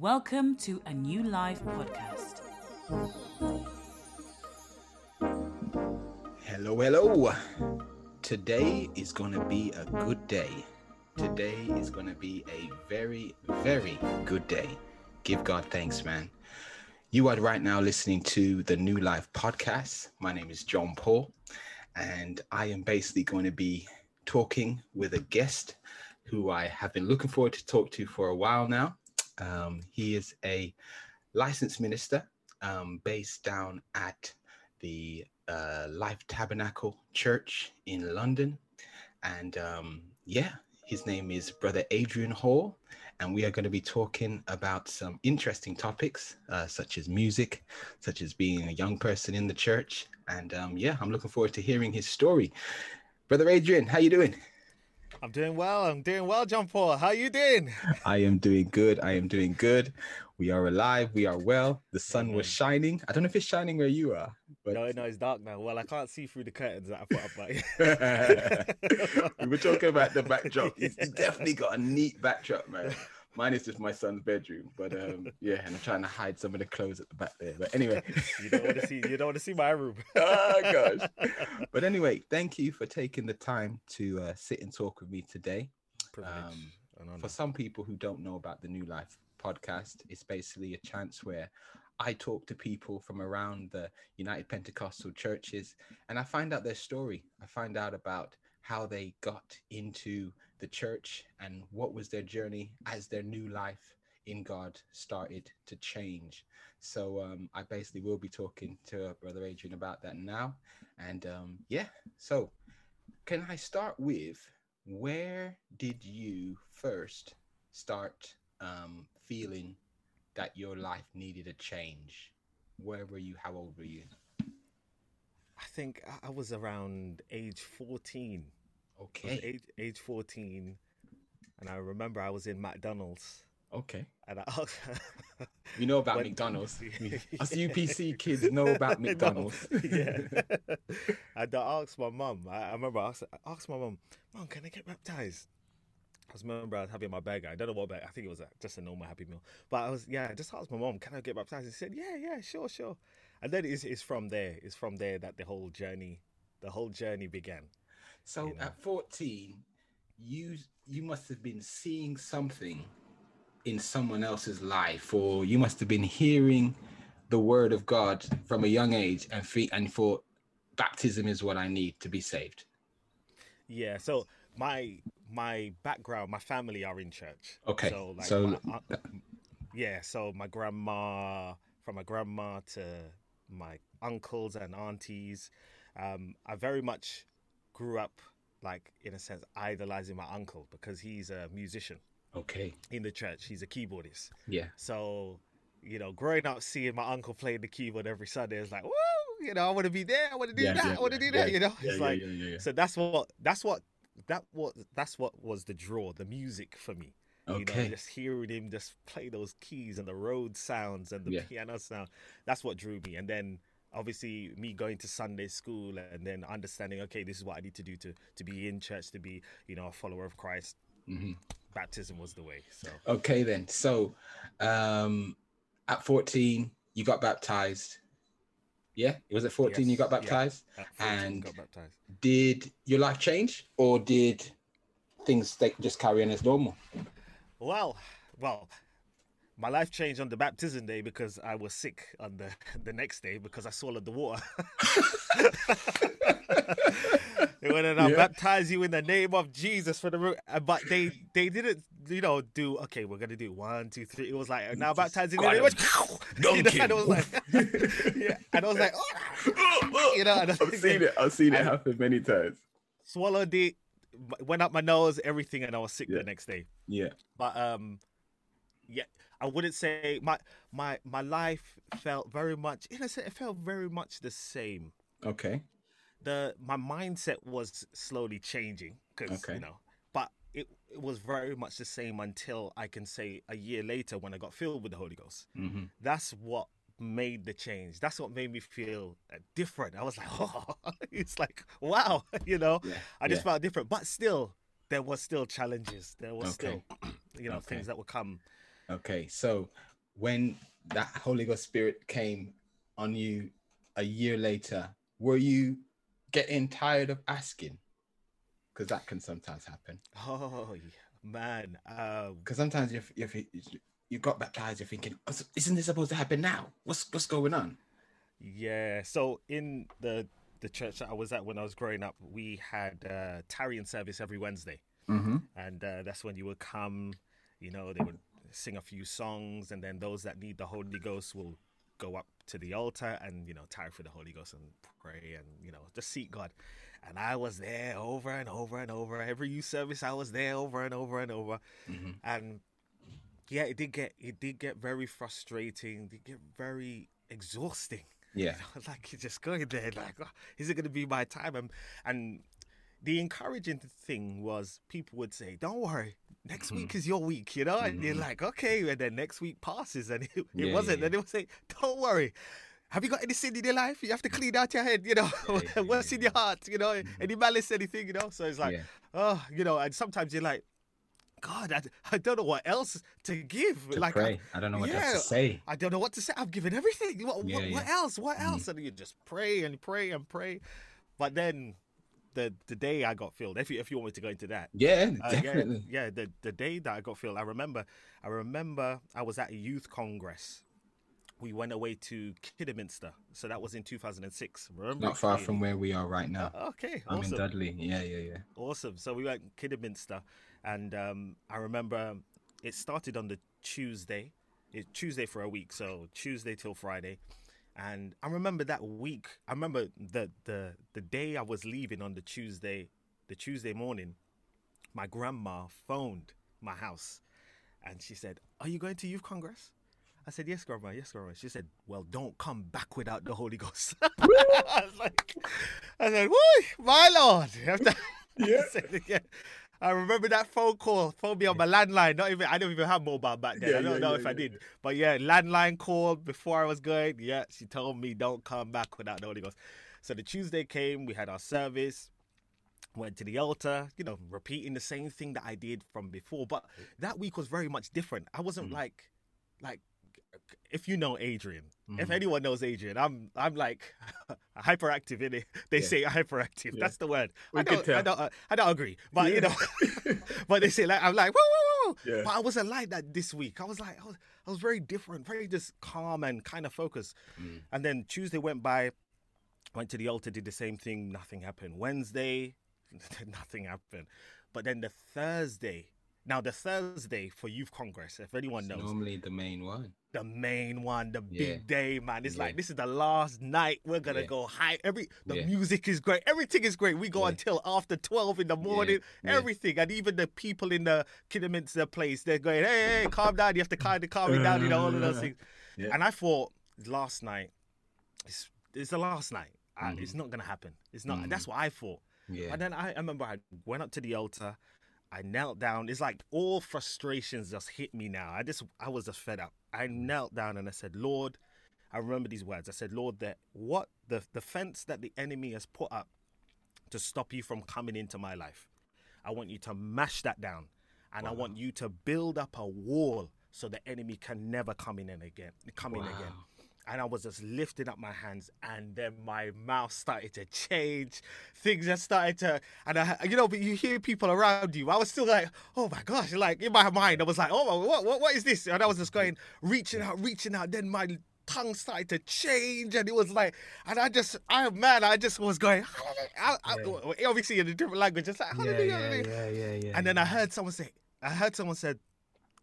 Welcome to a New Life podcast. Hello, hello. Today is going to be a good day. Today is going to be a very, very good day. Give God thanks, man. You are right now listening to the New Life podcast. My name is John Paul, and I am basically going to be talking with a guest who I have been looking forward to talk to for a while now. Um, he is a licensed minister um, based down at the uh, Life Tabernacle Church in London. And um, yeah, his name is Brother Adrian Hall. And we are going to be talking about some interesting topics, uh, such as music, such as being a young person in the church. And um, yeah, I'm looking forward to hearing his story. Brother Adrian, how you doing? I'm doing well. I'm doing well, John Paul. How you doing? I am doing good. I am doing good. We are alive. We are well. The sun was mm-hmm. shining. I don't know if it's shining where you are, but No, no, it's dark now. Well, I can't see through the curtains that I put up. We were talking about the backdrop. It's definitely got a neat backdrop, man. Mine is just my son's bedroom, but um, yeah, and I'm trying to hide some of the clothes at the back there. But anyway, you don't want to see. You don't want to see my room. oh gosh. But anyway, thank you for taking the time to uh, sit and talk with me today. Um, For some people who don't know about the New Life podcast, it's basically a chance where I talk to people from around the United Pentecostal churches and I find out their story. I find out about how they got into the church and what was their journey as their new life in God started to change. So um, I basically will be talking to Brother Adrian about that now. And um, yeah, so can I start with where did you first start um, feeling that your life needed a change? Where were you? How old were you? I think I- was around age 14. Okay. age, age 14, and I remember I was in McDonald's, Okay. and I asked. You know about When- McDonald's. Us UPC kids know about No, McDonald's. yeah. and I asked my mum. I, remember I asked, I asked my mum, "Mum, can I get baptized?" I was remember I was having my burger. I don't know what burger. I think it was a, just a normal Happy Meal. But I was yeah. I just asked my mum, "Can I get baptized?" She said, "Yeah, yeah, sure, sure." And then it's, it's from there. It's from there that the whole journey, the whole journey began. So you know. at 14, you you must have been seeing something in someone else's life, or you must have been hearing the word of God from a young age and fe- and thought baptism is what I need to be saved. Yeah. So my my background, my family are in church. Okay, So like, so- my, uh, yeah. So my grandma, from my grandma to my uncles and aunties, um, I very much grew up like in a sense idolizing my uncle because he's a musician Okay. in the church. He's a keyboardist. Yeah. So, you know, growing up seeing my uncle play the keyboard every Sunday is like, woo, you know, I want to be there. I want to do Yeah, that. yeah, I want to yeah, do that. You know, it's like so that's what that's what that what that's what was the draw, the music for me. You Okay. know, just hearing him just play those keys and the road sounds and the piano sound. That's what drew me. And then obviously me going to Sunday school and then understanding, okay, this is what I need to do to to be in church, to be, you know, a follower of Christ. Mhm. Baptism was the way. So Okay then. So um at 14 you got baptized. Yeah? It was at 14 you Yes, got yeah. baptized. 14, And- got baptized. Did your life change or did things they just carry on as normal? Well, well, my life changed on the baptism day because I was sick on the the next day because I swallowed the water. they went and I Yeah. baptize you in the name of Jesus for the uh, but they they didn't you know do okay we're gonna do one two three it was like now baptizing in the name you know, and it was like yeah and I was like oh, you know I was I've seen it. I've seen it happen many times. swallowed it went up my nose everything and I was sick Yeah. the next day Yeah. but um yeah i wouldn't say my my my life felt very much in a sense it felt very much the same Okay. the my mindset was slowly changing because Okay. you know but it, it was very much the same until i can say a year later when i got filled with the holy ghost hmm that's what made the change that's what made me feel uh, different i was like oh it's like wow you know Yeah. i just yeah. felt different but still there was still challenges there was Okay. still you know Okay. things that would come Okay, so when that Holy Ghost Spirit came on you a year later, were you getting tired of asking? Because that can sometimes happen. Oh man, um, Because sometimes if if you, you got baptized, you're thinking, "Oh, isn't this supposed to happen now? What's what's going on? yeah. So in the the church that I was at when I was growing up, we had uh, tarrying service every Wednesday. Mm-hmm. and uh, that's when you would come. You know, they would sing a few songs, and then those that need the Holy Ghost will go up to the altar and you know tarry for the Holy Ghost and pray and you know just seek God. And I was there over and over and over. Every youth service, I was there over and over and over. Mhm. And yeah, it did get it did get very frustrating. It did get very exhausting. Yeah. like you're just going there, like, oh, is it going to be my time? And, and the encouraging thing was people would say, "Don't worry, next Mm-hmm. week is your week," you know, and you're like, "Okay," and then next week passes and it, it Yeah, wasn't. yeah, And they would say, "Don't worry." Have you got any sin in your life? You have to clean out your head, you know. Yeah, yeah, What's yeah, in your heart, you know? Any malice, anything, you know? So it's like, Yeah. oh, you know, and sometimes you're like, God, I, I don't know what else to give. To like, pray. I don't know what else to say. I don't know what to say. I've given everything. What, Yeah, what, yeah. what else? What Mhm. else? And you just pray and pray and pray. But then the the day I got filled, if you if you want me to go into that. Yeah, uh, yeah, definitely. yeah, the the day that I got filled, I remember I remember I was at a youth congress. We went away to Kidderminster. So that was in 2006. Remember? Not far from where we are right now. Uh, okay, I'm in. Dudley. Yeah, yeah, yeah. Awesome. So we went Kidderminster, and um, I remember it started on the Tuesday. It Tuesday for a week, so Tuesday till Friday. And I remember that week. I remember the the the day I was leaving on the Tuesday, the Tuesday morning. My grandma phoned my house, and she said, "Are you going to youth congress?" I said, "Yes, grandma. Yes, grandma." She said, "Well, don't come back without the Holy Ghost." I was like, I said, "Woo, my lord!" Yeah. I said again. I remember that phone call. Phone me on my landline. Not even I don't even have mobile back then. Yeah, I don't yeah, know yeah, if I did. But yeah, landline call before I was going. Yeah, she told me don't come back without the Holy Ghost. So the Tuesday came, we had our service, went to the altar, you know, repeating the same thing that I did from before. But that week was very much different. I wasn't Mm. like like if you know Adrian, if Mhm. anyone knows Adrian, I'm I'm like hyperactive in it. They Yeah. say hyperactive. Yeah. That's the word. We I don't, I don't, uh, I don't agree, but you know, but they say like I'm like whoa, whoa, whoa. Yeah. But I wasn't like that this week. I was like I was, I was very different, very just calm and kind of focused. Mm. And then Tuesday went by, went to the altar, did the same thing. Nothing happened. Wednesday, nothing happened. But then the Thursday. Now the Thursday for Youth Congress, if anyone knows, normally the main one. the main one, the Yeah. big day, man. It's Yeah. like this is the last night. We're gonna Yeah. go high. Every the music is great. Everything is great. We go until after twelve in the morning. Everything, and even the people in the Kidderminster place, they're going, "Hey, hey, calm down. You have to kind of calm me down." You know, all of those things. Yeah. And I thought last night, it's, it's the last night. and Mhm. It's not gonna happen. It's not. Mhm. That's what I thought. Yeah. And then I, I remember I went up to the altar. I knelt down. It's like all frustrations just hit me now. I just I was just fed up. I mm. knelt down and I said, Lord, I remember these words. I said, Lord, that what the the fence that the enemy has put up to stop you from coming into my life. I want you to mash that down. And I want you to build up a wall so the enemy can never come in and again come in again Wow. And I was just lifting up my hands, and then my mouth started to change. Things just started to, and I, you know, but you hear people around you. I was still like, oh my gosh, like in my mind, I was like, oh, what, what, what is this? And I was just going, reaching out, reaching out. Then my tongue started to change, and it was like, and I just, I man, I just was going, I, I, obviously in a different language, just like, yeah, hallelujah, yeah, hallelujah. yeah, yeah, yeah. And then I heard someone say, I heard someone said,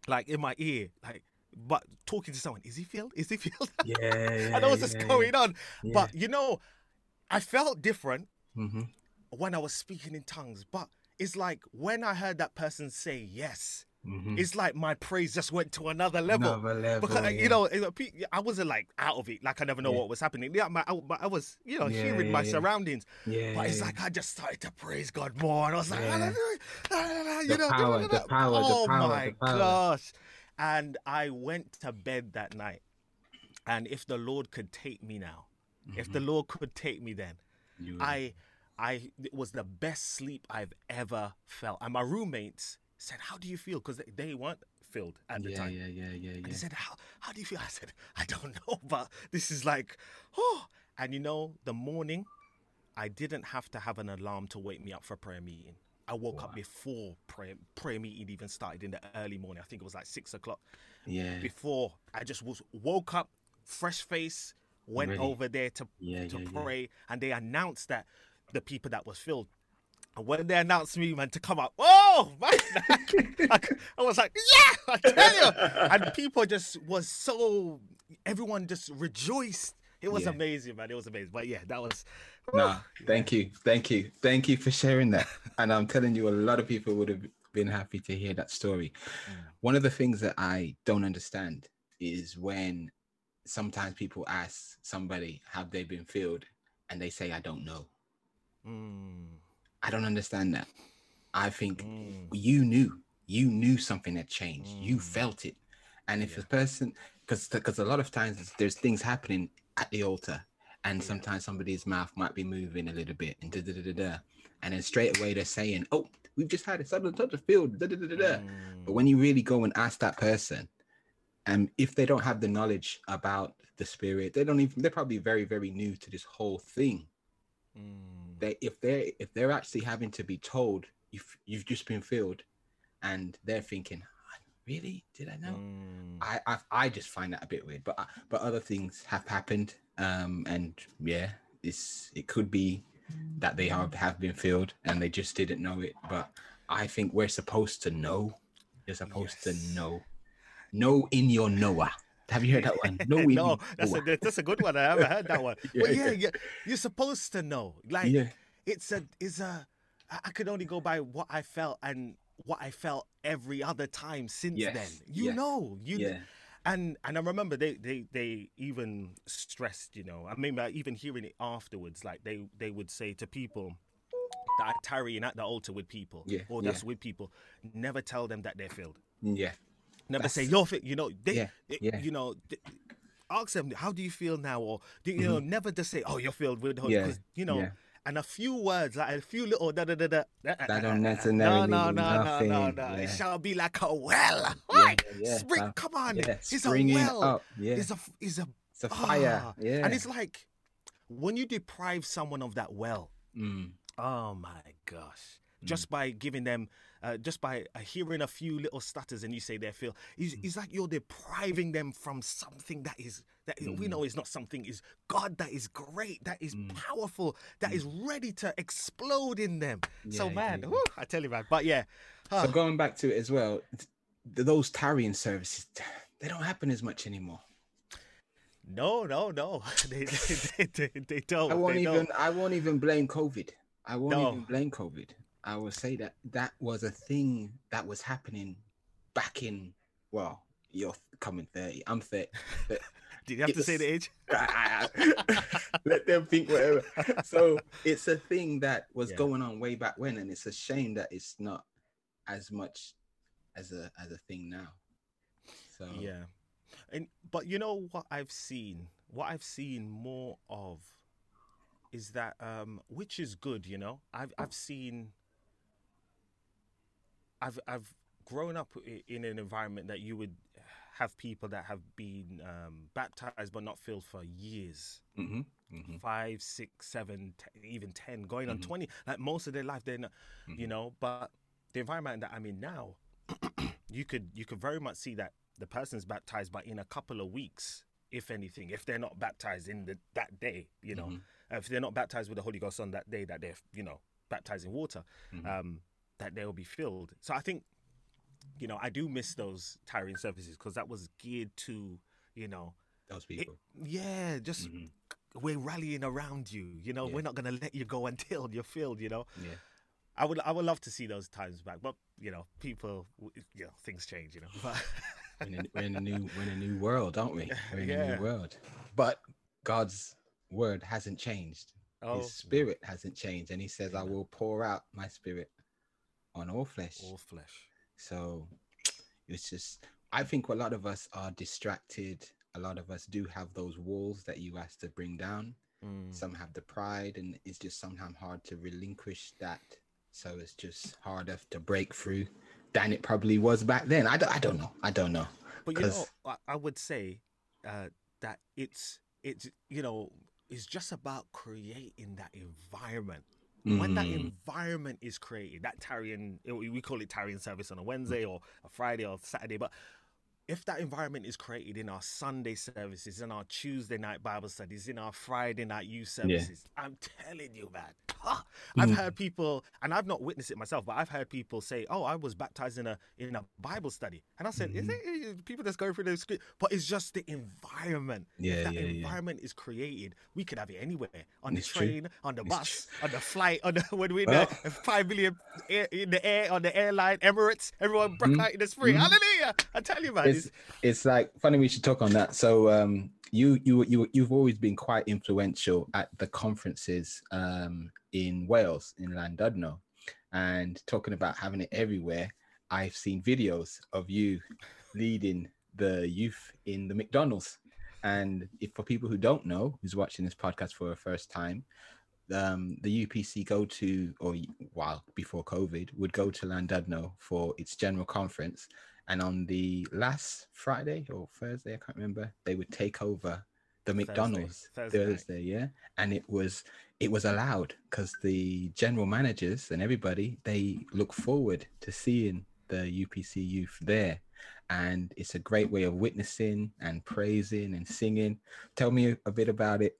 like in my ear, like, but talking to someone, is he filled? Is he filled? yeah, yeah, I know what's yeah, going on. yeah. But you know, I felt different Mhm. when I was speaking in tongues. But it's like when I heard that person say yes, Mhm. it's like my praise just went to another level. Another level. because uh, you know, I wasn't like out of it, like I never know what was happening. Yeah, my, I, I was, you know, hearing my surroundings. yeah, But it's like I just started to praise God more, and I was like, Yeah. "Hallelujah, hallelujah," you The know, power, the power, the oh power, my the power. gosh! And I went to bed that night, and if the Lord could take me now, if Mm-hmm. the Lord could take me then, You I, I it was the best sleep I've ever felt. And my roommates said, "How do you feel?" Because they, weren't filled at the yeah, time. yeah, yeah, yeah, yeah. And they said, "How how do you feel? I said, I don't know, but this is like, oh. And you know, the morning, I didn't have to have an alarm to wake me up for a prayer meeting. I woke up before prayer, prayer meeting even started in the early morning. I think it was like six o'clock. Yeah. Before I just was woke up, fresh face, went Ready. over there to Yeah, to yeah, yeah. pray, and they announced that the people that was filled. And when they announced me, man, to come up, oh man, I, I was like, yeah, I tell you, and people just was so, everyone just rejoiced. It was Yeah. amazing, man. It was amazing. But yeah, that was. Nah, thank you, thank you, thank you for sharing that. And I'm telling you, a lot of people would have been happy to hear that story. One of the things that I don't understand is when sometimes people ask somebody, "Have they been filled?" and they say, "I don't know." Mm, I don't understand that. I think mm, you knew, you knew something had changed. You Mm. felt it, and if Yeah. a person, because because a lot of times there's things happening at the altar, and sometimes somebody's mouth might be moving a little bit, and da da da da da, and then straight away they're saying, "Oh, we've just had a sudden touch of field." Da, da, da, da, da. But mm, when you really go and ask that person, and if they don't have the knowledge about the spirit, they don't even. They're probably very very new to this whole thing mm, they if they're if they're actually having to be told you've you've just been filled and they're thinking really did i know mm. I, I i just find that a bit weird but but other things have happened um and yeah it's it could be that they have have been filled and they just didn't know it but i think we're supposed to know you're supposed Yes. to know know in your Noah. have you heard that one know in no, that's a that's a good one. I haven't heard that one. Yeah, but yeah, yeah. you're supposed to know. Like yeah it's a it's a I I could only go by what I felt and what I felt every other time since Yes, then. You yes, know, you yeah and and I remember they they they even stressed, you know. I remember even hearing it afterwards. Like they they would say to people that are tarrying at the altar with people, Yeah, or yeah. that's with people, never tell them that they're filled. yeah Never say That's- you're fit. You know, they, Yeah, yeah. you know, th- ask them how do you feel now, or do you know, never just say, oh, you're filled with the Holy, Mm-hmm. Yeah, because you know, yeah. And a few words, like a few little da da da da. That don't No, necessarily no, no, no, no, nothing, no. yeah. It shall be like a well. Yeah, Right? yeah, Spring, uh, come on. yeah, it's a well. up, yeah. It's a, it's a, It's a fire. ah. yeah. And it's like when you deprive someone of that well, Mm, Oh my gosh. Just by giving them, uh, just by uh, hearing a few little stutters and you say they're filled, it's, Mm. it's like you're depriving them from something that is, that Mm. we know is not something, is God that is great, that is Mm. powerful, that is ready to explode in them. so, Yeah, yeah, man, yeah. whew, I tell you, man. But yeah. ah, So going back to it as well, th- those tarrying services, they don't happen as much anymore. no, no, no. they, they, they, they, they don't. I won't they even. don't. I won't even blame COVID. I won't No. even blame COVID. I will say that that was a thing that was happening back in. Well, you're coming thirty. I'm thirty. but Did you have to say the age? Let them think whatever. So it's a thing that was Yeah. going on way back when, and it's a shame that it's not as much as a as a thing now. So Yeah. And but you know what I've seen? What I've seen more of is that um which is good, you know? I've I've seen I've I've grown up in an environment that you would have people that have been um, baptized but not filled for years hmm hmm five six seven even 10 going on Mhm. 20 like most of their life they're not you Mhm. know but the environment that i'm in now you could you could very much see that the person's baptized but in a couple of weeks if anything if they're not baptized in the, that day you know Mhm. if they're not baptized with the holy ghost on that day that they're you know baptized in water Mhm. um that they will be filled so i think you know i do miss those tarrying services because that was geared to you know those it- people. yeah just Mhm. we're rallying around you. You know, Yeah. we're not going to let you go until you're filled. You know, Yeah. I would I would love to see those times back, but you know, people, you know, things change. You know, but We're in, a, we're in a new we're in a new world, aren't we? We're in a new world. But God's word hasn't changed. oh, His spirit hasn't changed, and He says, "I will pour out my spirit on all flesh." all flesh. So it's just, I think a lot of us are distracted. A lot of us do have those walls that you asked to bring down. Mm. Some have the pride, and it's just sometimes hard to relinquish that. So it's just harder to break through than it probably was back then. I don't, I don't know. I don't know. But you know, 'Cause- I, I would say uh, that it's it's you know it's just about creating that environment. When that Mm. environment is created, that Tarrying we call it Tarrying service on a Wednesday or a Friday or Saturday, but if that environment is created in our Sunday services, in our Tuesday night Bible studies, in our Friday night youth services, I'm telling you, man. I've heard people, and I've not witnessed it myself, but I've heard people say, "Oh, I was baptized in a in a Bible study," and I said, "Is it people that's going through the script?" But it's just the environment. Yeah, if that yeah, yeah. environment is created, we could have it anywhere on the It's true. train, on the It's bus, on the flight, on the when we're in the five million air, in the air on the airline, Emirates, everyone Mhm. out in the spring. Mhm. Hallelujah! I tell you, man, it's it's, it's like funny we should talk on that. So um you you you you've always been quite influential at the conferences um in Wales in Llandudno and talking about having it everywhere. I've seen videos of you leading the youth in the McDonald's. And if for people who don't know, who's watching this podcast for the first time, um, the UPC go to, or while before COVID, would go to Llandudno for its general conference. And on the last Friday or Thursday, I can't remember, they would take over the McDonald's Thursday night. Thursday, yeah. And it was it was allowed because the general managers and everybody they look forward to seeing the UPC youth there. And it's a great way of witnessing and praising and singing. Tell me a bit about it.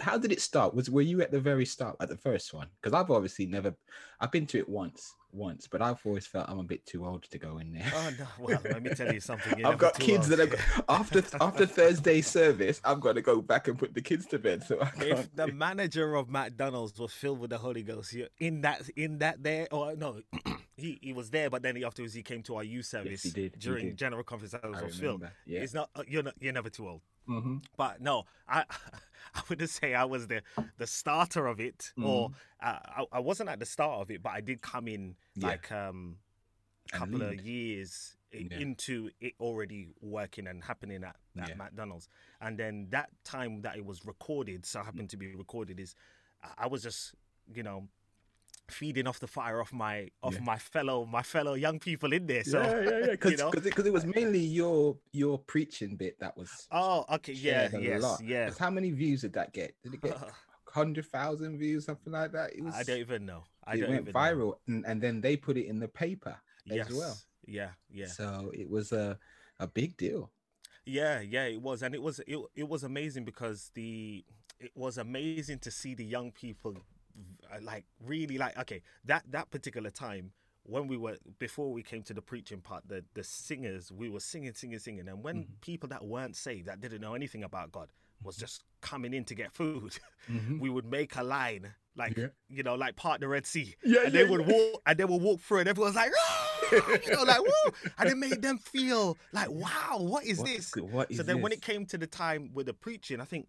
How did it start? Was were you at the very start at the first one? Because I've obviously never, I've been to it once, once, but I've always felt I'm a bit too old to go in there. Oh no! Well, let me tell you something. I've got kids old. that have after after Thursday service. I've got to go back and put the kids to bed. So I If the manager of McDonald's was filled with the Holy Ghost, you're in that in that there or no, he, he was there, but then afterwards he came to our youth service he did, he during general conference that was filled. yeah. It's not uh, you're not you're never too old. Mhm. But no, I I wouldn't say I was the the starter of it, or uh, I, I wasn't at the start of it, but I did come in Yeah. like um a couple of years Yeah. into it already working and happening at, at Yeah. McDonald's, and then that time that it was recorded, so happened to be recorded, is I- was just you know feeding off the fire of my of Yeah. my fellow my fellow young people in there. So yeah, yeah, yeah. Because you know? it, was mainly your your preaching bit that was. Oh, okay, yeah, yes, lot. 'Cause How many views did that get? Did it get hundred thousand views, something like that? It was. I don't even know. I it don't went even know. viral, and, and then they put it in the paper yes. as well. Yeah, yeah, So it was a a big deal. yeah, yeah. It was, and it was it, it was amazing because the it was amazing to see the young people uh, like really like okay that that particular time when we were before we came to the preaching part the the singers we were singing singing singing and when Mm-hmm. people that weren't saved that didn't know anything about god was just coming in to get food Mhm. we would make a line like Yeah. you know like part the red sea Yeah, and they yeah, would yeah. walk and they would walk through and everyone's like "Ah!" you know like woo and it made them feel like wow what is What- this what so is then when it came to the time with the preaching i think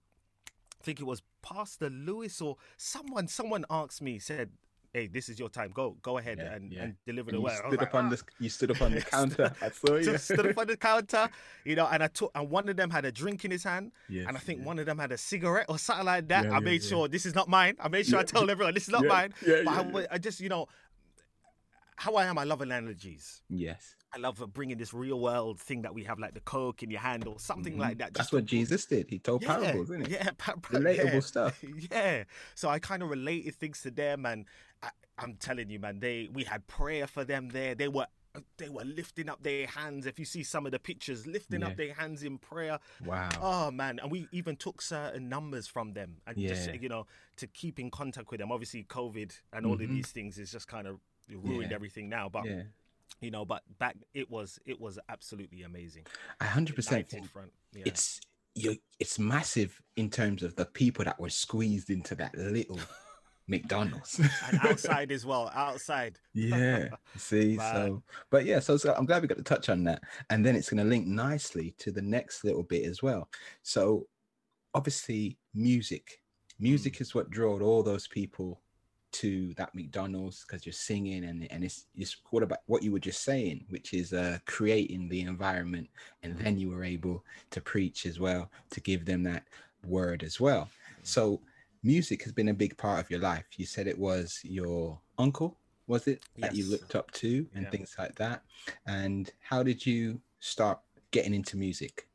I think it was Pastor Lewis or someone. Someone asked me, said, "Hey, this is your time. Go, go ahead Yeah, and, yeah. and deliver And the word." Stood like, up on "Ah." the you stood up on the counter. I saw you. Just stood up on the counter, you know, and I took, and one of them had a drink in his hand, Yes, and I think yeah. one of them had a cigarette or something like that. Yeah, I yeah, made yeah. sure this is not mine. I made sure I told everyone this is not yeah, mine. yeah, but yeah, I, I just, you know, how I am. I love analogies. Yes, I love bringing this real world thing that we have, like the Coke in your hand or something Mhm. like that. That's what Jesus did. He told parables, isn't it? Yeah, pa- pa- Relatable yeah. stuff. Yeah. So I kind of related things to them, and I, I'm telling you, man, they we had prayer for them there. They were they were lifting up their hands. If you see some of the pictures, lifting Yeah. up their hands in prayer. Wow. Oh man, and we even took certain numbers from them, and just you know to keep in contact with them. Obviously, COVID and all of Mhm. these things is just kind of ruined Yeah. everything now. But yeah, you know, but back it was it was absolutely amazing. I hundred percent. Yeah. it's you. It's massive in terms of the people that were squeezed into that little McDonald's. and outside as well. Outside. yeah see Man. so but yeah so, so i'm glad we got to touch on that and then it's going to link nicely to the next little bit as well so obviously music music is what drew all those people to that mcdonald's because you're singing and, and it's it's what about what you were just saying which is uh creating the environment and then you were able to preach as well to give them that word as well so music has been a big part of your life you said it was your uncle was it that you looked up to and Yeah. things like that and how did you start getting into music?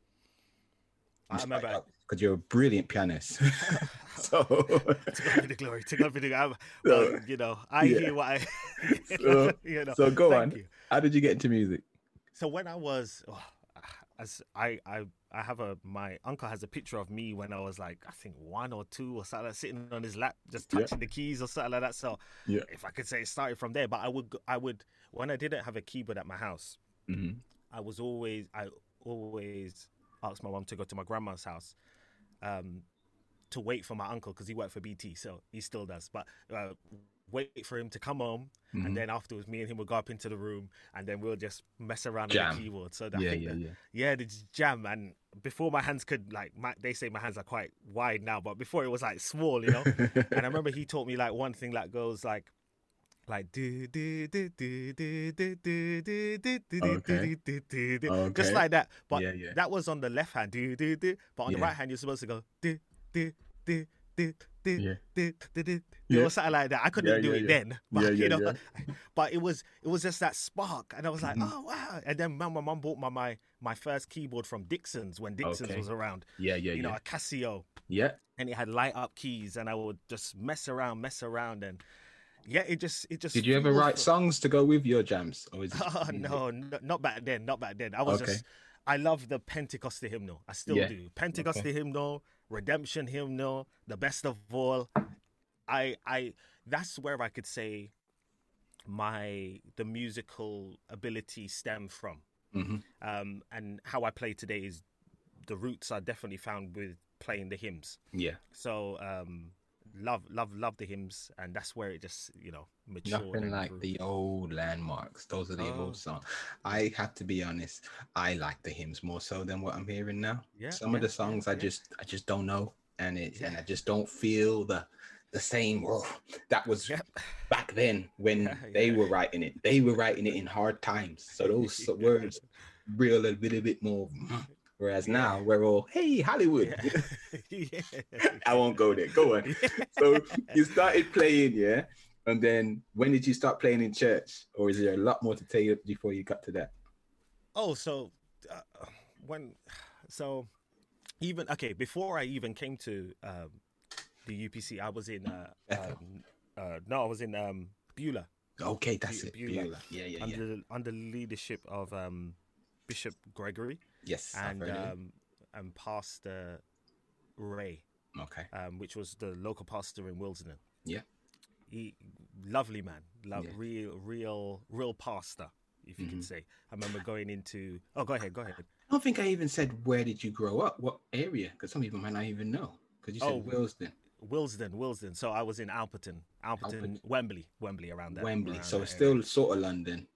I remember because oh, you're a brilliant pianist. so to God be the glory, to God be the glory. Well, you know, I yeah. hear what I, So- you know. so go thank on. you. How did you get into music? So when I was, oh, as I, I, I have a my uncle has a picture of me when I was like I think one or two or something, like sitting on his lap, just Yeah. touching the keys or something like that. So Yeah. if I could say it started from there, but I would, I would when I didn't have a keyboard at my house, Mm-hmm. I was always I always asked my mom to go to my grandma's house um, to wait for my uncle because he worked for BT, so he still does. But uh, wait for him to come home, Mhm. and then afterwards, me and him would go up into the room, and then we'll just mess around on the keyboard. So that Yeah, yeah, yeah. yeah, the jam. And before my hands could like, my, they say my hands are quite wide now, but before it was like small, you know. and I remember he taught me like one thing that goes like. Like do do do do do do do do do do do do do do just like that. But Yeah, yeah. that was on the left hand, do do do. But on the right hand, you're supposed to go do do do do do Yeah. do do do Yeah. or something like that. I couldn't Yeah, do it then, but you know. But it was it was just that spark, and I was like, Mhm. oh wow. And then my my mum bought my my my first keyboard from Dixon's when Dixon's Okay. was around. Yeah, yeah, You know, a Casio, Yeah. and it had light up keys, and I would just mess around, mess around, and yeah, it just it just. Did you ever write songs to go with your jams? Or is it Oh no, no, not back then, not back then. I was Okay. just, I love the Pentecostal hymnal. I still do. Pentecostal hymnal, Redemption hymnal, the best of all. I, I, that's where I could say my the musical ability stem from, Mhm. um, and how I play today is the roots are definitely found with playing the hymns. Yeah. So, um, love, love, love the hymns, and that's where it just, you know, matured. Nothing like grew. the old landmarks. Those are the Oh. old songs. I have to be honest. I like the hymns more so than what I'm hearing now. Yeah, Some of the songs yeah, I yeah. just I just don't know, and it and I just don't feel the the same. Oh, that was Yep. back then when Yeah, they yeah. were writing it. They were writing it in hard times, so those words real a little bit more. Mm, Whereas now we're all hey Hollywood. yeah. I won't go there. Go on. So you started playing, yeah, and then when did you start playing in church, or is there a lot more to tell you before you got to that? Oh, so uh, when, so even okay before I even came to um, the UPC, I was in uh, um, uh, no, I was in um, Beulah Okay, that's Bu- it. Beulah. Beulah. Yeah, yeah, yeah. under under leadership of um, Bishop Gregory yes, and heard of it. um, and Pastor Ray, Okay. um, which was the local pastor in Willesden. Yeah. he lovely man, love Yeah. real real real pastor, if you Mhm. can say. I remember going into. Oh, go ahead, go ahead. I don't think I even said where did you grow up, what area, because some people might not even know. Because you said Oh, Willesden, Wilsden, Willesden. So I was in Alperton, Alperton, Alperton. Wembley, Wembley around there. Wembley. around So that it's area. still sort of London.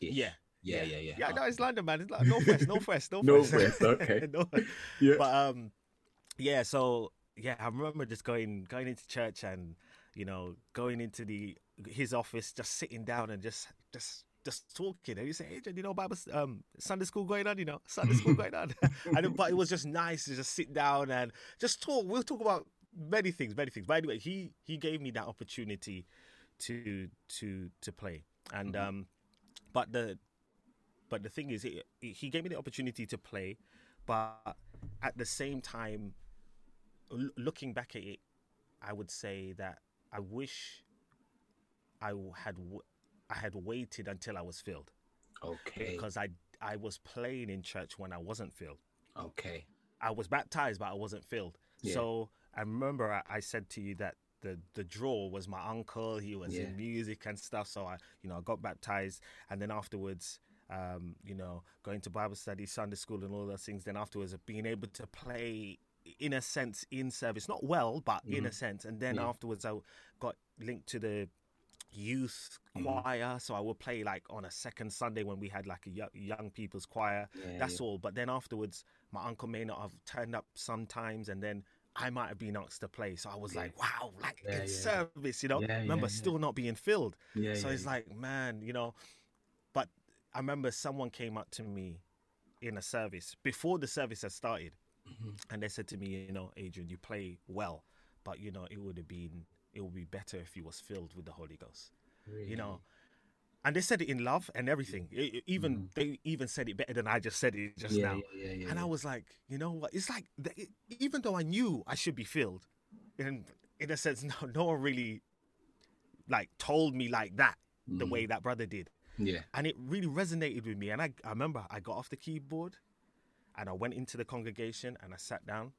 yeah, Yeah, yeah, yeah. Yeah, no, it's London, man. It's like northwest, northwest, northwest. Northwest, okay. No- Yeah. But um, yeah. So yeah, I remember just going going into church and you know going into the his office, just sitting down and just just just talking. And you say, Adrian, you know, Bible um Sunday school going on, you know, Sunday school going on. and but it was just nice to just sit down and just talk. We'll talk about many things, many things. But anyway, he he gave me that opportunity to to to play, and Mhm. um, but the but the thing is, it, it- he gave me the opportunity to play, but at the same time, l- looking back at it, I would say that I wish I had w- I had waited until I was filled Okay. because I I was playing in church when I wasn't filled. Okay. I was baptized, but I wasn't filled. Yeah. So I remember I, I said to you that the the draw was my uncle. He was Yeah. in music and stuff. So I, you know, I got baptized, and then afterwards, um, you know, going to Bible study, Sunday school, and all those things. Then afterwards, being able to play in a sense in service, not well, but in a sense. And then Mm-hmm. Yeah. afterwards, I got linked to the youth Mhm. choir so i would play like on a second sunday when we had like a young people's choir Yeah, that's yeah. all. But then afterwards, my uncle may not have turned up sometimes, and then I might have been asked to play. So I was Yeah. like, wow, like in service, you know. Remember, still not being filled. So it's like, man, you know. I remember someone came up to me in a service before the service had started, Mhm. and they said to me, you know, Adrian, you play well, but you know, it would have been, it would be better if you was filled with the Holy Ghost you know and they said it in love and everything. E- e- even they even said it better than I just said it just Mm. yeah, now. yeah, yeah, And I was like, you know what? It's like it- even though I knew I should be filled, in in a sense, no, no one really like told me like that the Mm. way that brother did, yeah, and it really resonated with me. And I, I remember I got off the keyboard, and I went into the congregation and I sat down.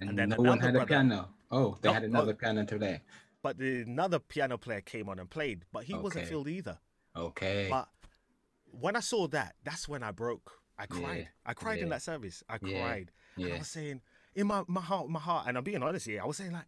and, then no one had a piano. Oh, they No, had oh. another piano today. But the, another piano player came on and played, but he wasn't filled either. Okay. But when I saw that, that's when I broke. I cried. Yeah, I cried in that service. I Yeah, cried. And I yeah. was saying, in my, my heart, my heart, and I'm being honest here, I was saying like,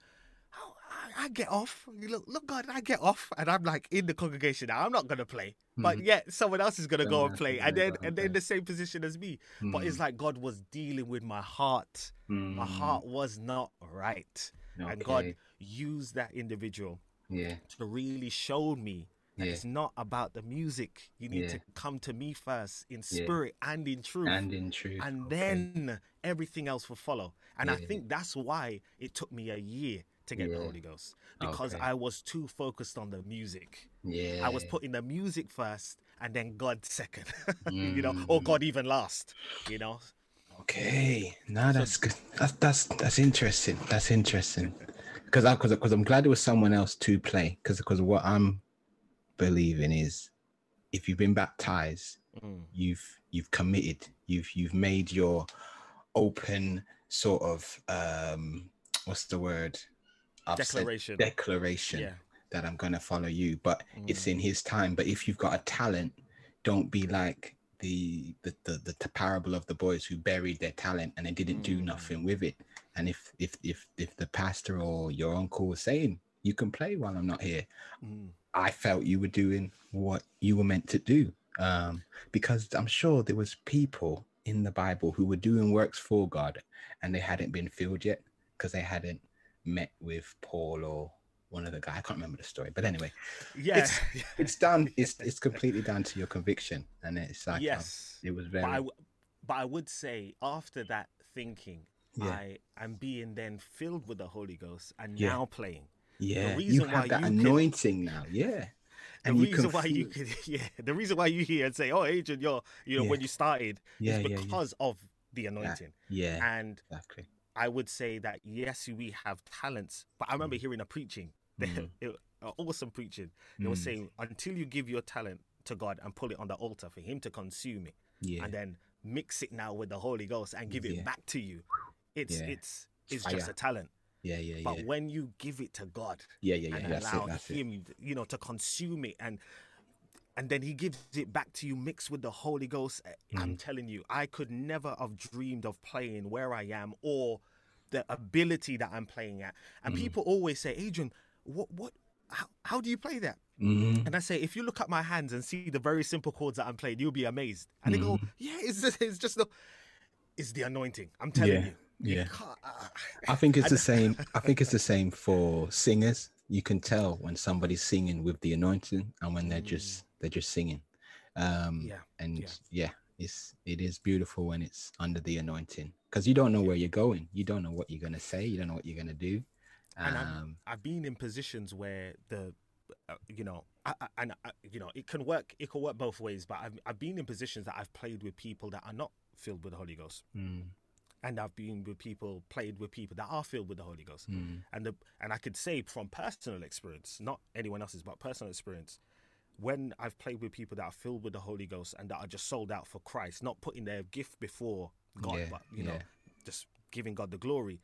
I, get off. Look, look, God, I get off, and I'm like in the congregation now. I'm not gonna play, but Mhm. yet someone else is gonna go and play, and then and they're in the same position as me. But it's Mm, like God was dealing with my heart. My mm, heart was not right, and God used that individual Yeah. to really show me that Yeah. it's not about the music. You need Yeah. to come to me first in Yeah. spirit and in truth. And in truth. and okay. then everything else will follow. And I think that's why it took me a year to get the Holy Ghost because Okay. I was too focused on the music. Yeah. I was putting the music first and then God second, you know, or Mm. God even last, you know. Okay, now that's good. That's that's that's interesting. That's interesting. Because I because because I'm glad it was someone else to play. Because because what I'm believing is, if you've been baptized, Mm. you've you've committed. You've you've made your open sort of um what's the word? I've Declaration. declaration Yeah. that I'm gonna follow you, but it's Mm. in His time. But if you've got a talent, don't be like the the the, the, parable of the boys who buried their talent and they didn't do Mm. nothing with it. And if if if if the pastor or your uncle was saying you can play while I'm not here, Mm. I felt you were doing what you were meant to do. Um, because I'm sure there was people in the Bible who were doing works for God and they hadn't been filled yet because they hadn't met with Paul or one of the guys. I can't remember the story, but anyway, Yeah. it's down. It's it's completely down to your conviction, and it's like um, yes. it was But very I, w- but I would say after that thinking, Yeah. I am being then filled with the Holy Ghost and Yeah. now playing. yeah. You have that you can- anointing now, yeah. The And you reason can why you could, yeah, the reason why you hear and say, "Oh, Adrian, you're, you know, when you started, Yeah, is yeah, yeah. because of the anointing." yeah, And exactly. I would say that yes, we have talents, but I remember hearing a preaching, Mm. it, awesome preaching. They were Mm. saying until you give your talent to God and pull it on the altar for Him to consume it, Yeah, and then mix it now with the Holy Ghost and give it Yeah. back to you, it's Yeah. it's it's just a talent. yeah, yeah, yeah, But when you give it to God, yeah, yeah, yeah. and That's allow it. That's it. him you know to consume it and and then he gives it back to you mixed with the holy ghost eh, Mm. i'm telling you i could never have dreamed of playing where i am or the ability that i'm playing at and Mm. people always say adrian what what how, how do you play that Mhm. and I say, if you look at my hands and see the very simple chords that I'm playing, you'll be amazed. And they go, yeah, it's just, it's just the, it's the anointing. I'm telling Yeah, you. Yeah. uh, I think it's the same. I think it's the same for singers. You can tell when somebody's singing with the anointing and when they're just they're just singing. Um. Yeah, and yeah. yeah. it's it is beautiful when it's under the anointing because you don't know where you're going. You don't know what you're gonna say. You don't know what you're gonna do. and Um, I've been in positions where the, uh, you know, I, I, and I, you know, it can work. It can work both ways. But I've I've been in positions that I've played with people that are not filled with the Holy Ghost, mm, and I've been with people played with people that are filled with the Holy Ghost. mm, And the and I could say from personal experience, not anyone else's, but personal experience. When I've played with people that are filled with the Holy Ghost and that are just sold out for Christ, not putting their gift before God, Yeah, but you know, just giving God the glory,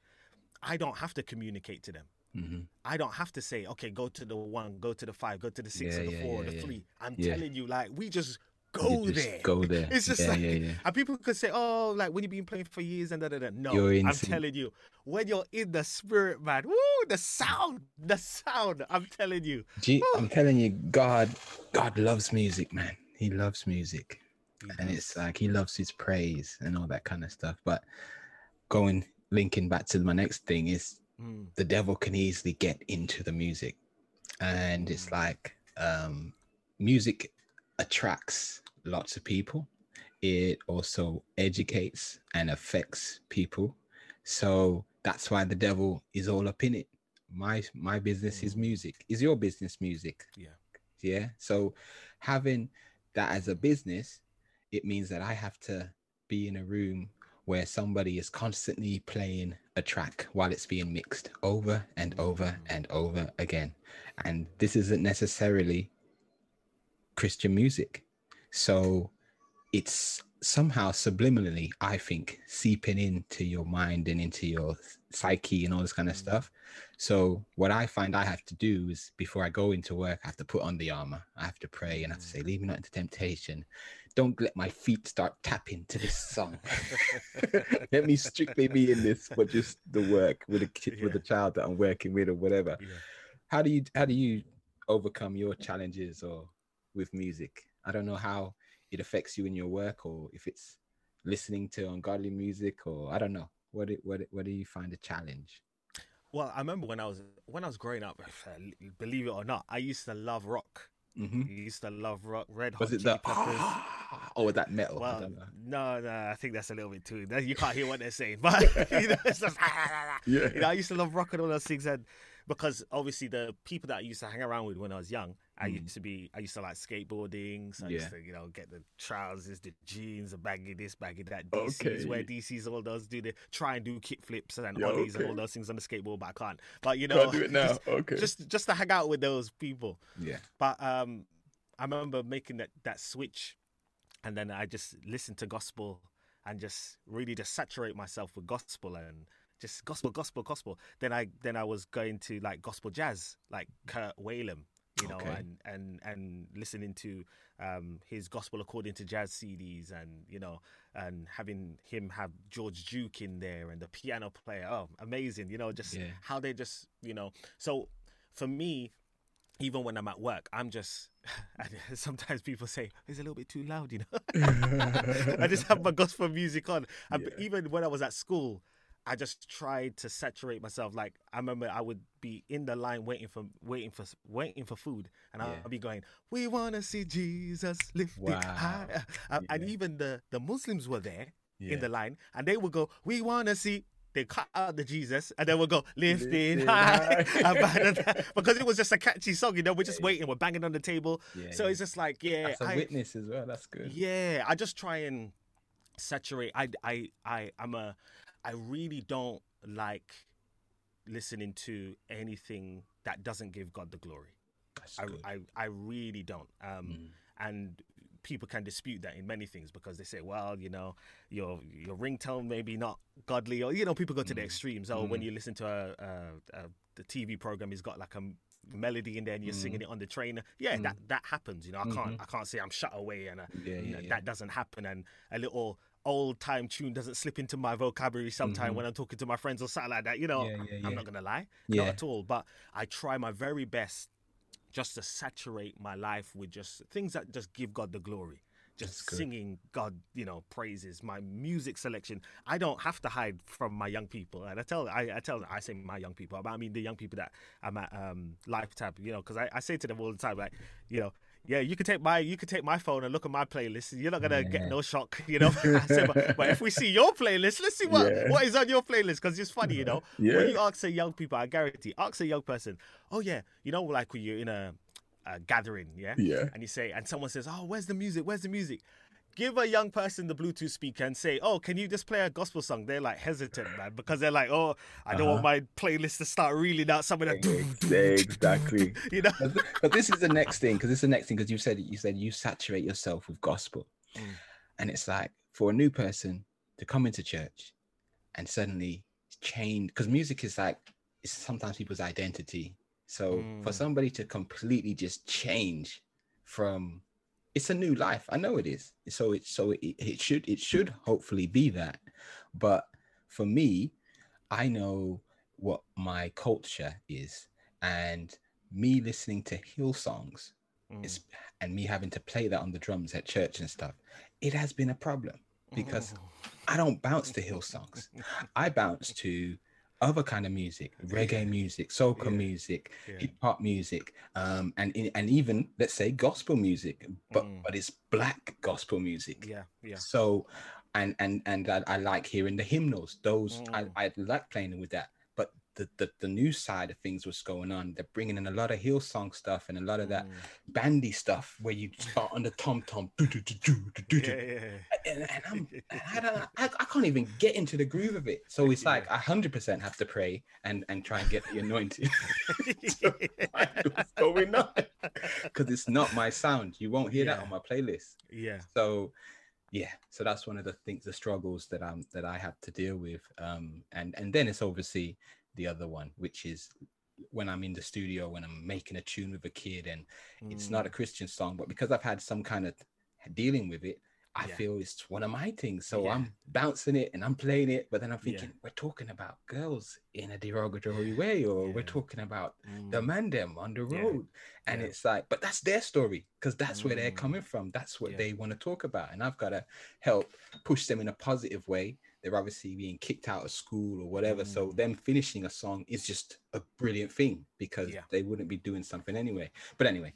I don't have to communicate to them. mhm. I don't have to say, okay, go to the one, go to the five, go to the six, Yeah, or the yeah, four, or the yeah. three. I'm Yeah. telling you, like, we just go there. Go there. It's just yeah, like, yeah, yeah. and people could say, oh, like when you've been playing for years and da da da. No, I'm sync. telling you, when you're in the spirit, man, woo, the sound, the sound. I'm telling you, Gee, I'm telling you, God, God loves music, man. He loves music. and it's like he loves his praise and all that kind of stuff. But going linking back to my next thing is Mm, the devil can easily get into the music, and it's like um, music attracts lots of people. It also educates and affects people, so that's why the devil is all up in it. My my business is Mm. music. Is your business music? yeah, Yeah. So having that as a business, it means that I have to be in a room where somebody is constantly playing a track while it's being mixed over and over and over again. And this isn't necessarily Christian music. So it's somehow subliminally, I think, seeping into your mind and into your psyche and all this kind of mm. stuff. So what I find I have to do is before I go into work, I have to put on the armor. I have to pray and I have to say, mm. leave me not into temptation. Don't let my feet start tapping to this song. let me strictly be in this for just the work with a kid Yeah. with a child that I'm working with or whatever. Yeah. How do you how do you overcome your challenges or with music? I don't know how it affects you in your work or if it's listening to ungodly music or I don't know. What it, what it, what do you find a challenge? Well, I remember when I was when I was growing up. Believe it or not, I used to love rock. hmm I used to love rock. Red Hot Was it Chili the Peppers. or was that metal? Well, no, no, I think that's a little bit too. You can't hear what they're saying, but you know, just, Yeah. you know, I used to love rock and all those things, and because obviously the people that I used to hang around with when I was young, I Mm. used to be, I used to like skateboarding, so I used to, you know, get the trousers, the jeans, the baggy this, baggy that. DCs where DCs all those do the try and do kick flips and Yeah, ollies and all those things on the skateboard, but I can't. But you know, Can't do it now. just, okay. just just to hang out with those people. yeah. But um, I remember making that that switch, and then I just listened to gospel and just really just saturate myself with gospel and just gospel, gospel, gospel. Then I then I was going to like gospel jazz, like Kurt Whalum, you know, Okay. and and and listening to um his gospel according to jazz CDs, and you know, and having him have George Duke in there and the piano player. Oh, amazing! You know, just Yeah. how they just you know. So for me, even when I'm at work, I'm just. Sometimes people say it's a little bit too loud, you know. I just have my gospel music on. And Yeah. Even when I was at school, I just tried to saturate myself. Like I remember, I would be in the line waiting for waiting for waiting for food, and Yeah. I'll be going, "We want to see Jesus lifted Wow. high." Uh, And even the the Muslims were there Yeah. in the line, and they would go, "We want to see." They cut out the Jesus, and then we'll go lifted high, high. because it was just a catchy song. You know, we're just waiting, we're banging on the table. Yeah, so yeah. it's just like, yeah, That's a I- witness as well. That's good. yeah, I just try and saturate. I I I I'm a I really don't like listening to anything that doesn't give God the glory. I. I I really don't. Um, Mm. and people can dispute that in many things because they say, well, you know, your your ringtone maybe not godly, or you know, people go to the Mm. extremes. Oh, when Mm. you listen to a, a, a the TV program, he's got like a melody in there and you're singing it on the train. Yeah, that that happens. You know, I can't I can't say I'm shut away and uh, Mm-hmm. Yeah, you yeah, know, yeah. that doesn't happen. And a little old time tune doesn't slip into my vocabulary sometime Mhm. when I'm talking to my friends or something like that. You know, Yeah, yeah, I'm not gonna lie, Yeah. not at all. But I try my very best just to saturate my life with just things that just give God the glory. Just singing God, you know, praises. My music selection. I don't have to hide from my young people, and I tell, I, I tell, I say my young people, but I mean the young people that I'm at um, Life Tab, you know, because I, I say to them all the time, like, you know, yeah, you can take my, you can take my phone and look at my playlist. You're not gonna Yeah. get no shock, you know. But, but if we see your playlist, let's see what Yeah. what is on your playlist, because it's funny, you know. Yeah. When you ask a young people, I guarantee, ask a young person, oh yeah, you know, like when you're in a, a gathering, yeah, Yeah. and you say, and someone says, oh, where's the music? Where's the music? Give a young person the Bluetooth speaker and say, "Oh, can you just play a gospel song?" They're like hesitant, man, because they're like, "Oh, I don't want my playlist to start reeling out some of that." exactly. You know? But this is the next thing because this is the next thing because you said you said you saturate yourself with gospel, Mm. and it's like for a new person to come into church and suddenly change because music is like it's sometimes people's identity. So for Mm. somebody to completely just change from it's a new life. I know it is. So it so it, it should it should hopefully be that. But for me, I know what my culture is and me listening to Hillsongs Mm. is and me having to play that on the drums at church and stuff it has been a problem because i don't bounce to Hillsongs i bounce to other kind of music reggae music soca Yeah. music Yeah. hip hop music um and and even let's say gospel music but Mm. but it's black gospel music yeah, yeah, so and and and I, I like hearing the hymnals those Mm. I, I like playing with that the, the the new side of things was going on. They're bringing in a lot of Hillsong stuff and a lot of that Mm. bandy stuff where you start on the tom tom. Yeah, yeah, yeah. And, and I'm, I, don't, I, I can't even get into the groove of it. So it's like I hundred percent have to pray and and try and get the anointing. find what's going on because it's not my sound. You won't hear that Yeah. on my playlist. yeah. So yeah, so that's one of the things, the struggles that I'm that I have to deal with. Um, and and then it's obviously the other one, which is when I'm in the studio when I'm making a tune with a kid and it's not a Christian song, but because I've had some kind of dealing with it, I Yeah. feel it's one of my things. So Yeah. I'm bouncing it and I'm playing it, but then I'm Yeah. thinking we're talking about girls in a derogatory way, or we're talking about Mm. the man them on the Yeah. road. And Yeah. it's like, but that's their story because that's where they're Mm. coming from. That's what Yeah. they want to talk about. And I've got to help push them in a positive way. They're obviously being kicked out of school or whatever. So Mm. them finishing a song is just a brilliant thing because Yeah. they wouldn't be doing something anyway. But anyway,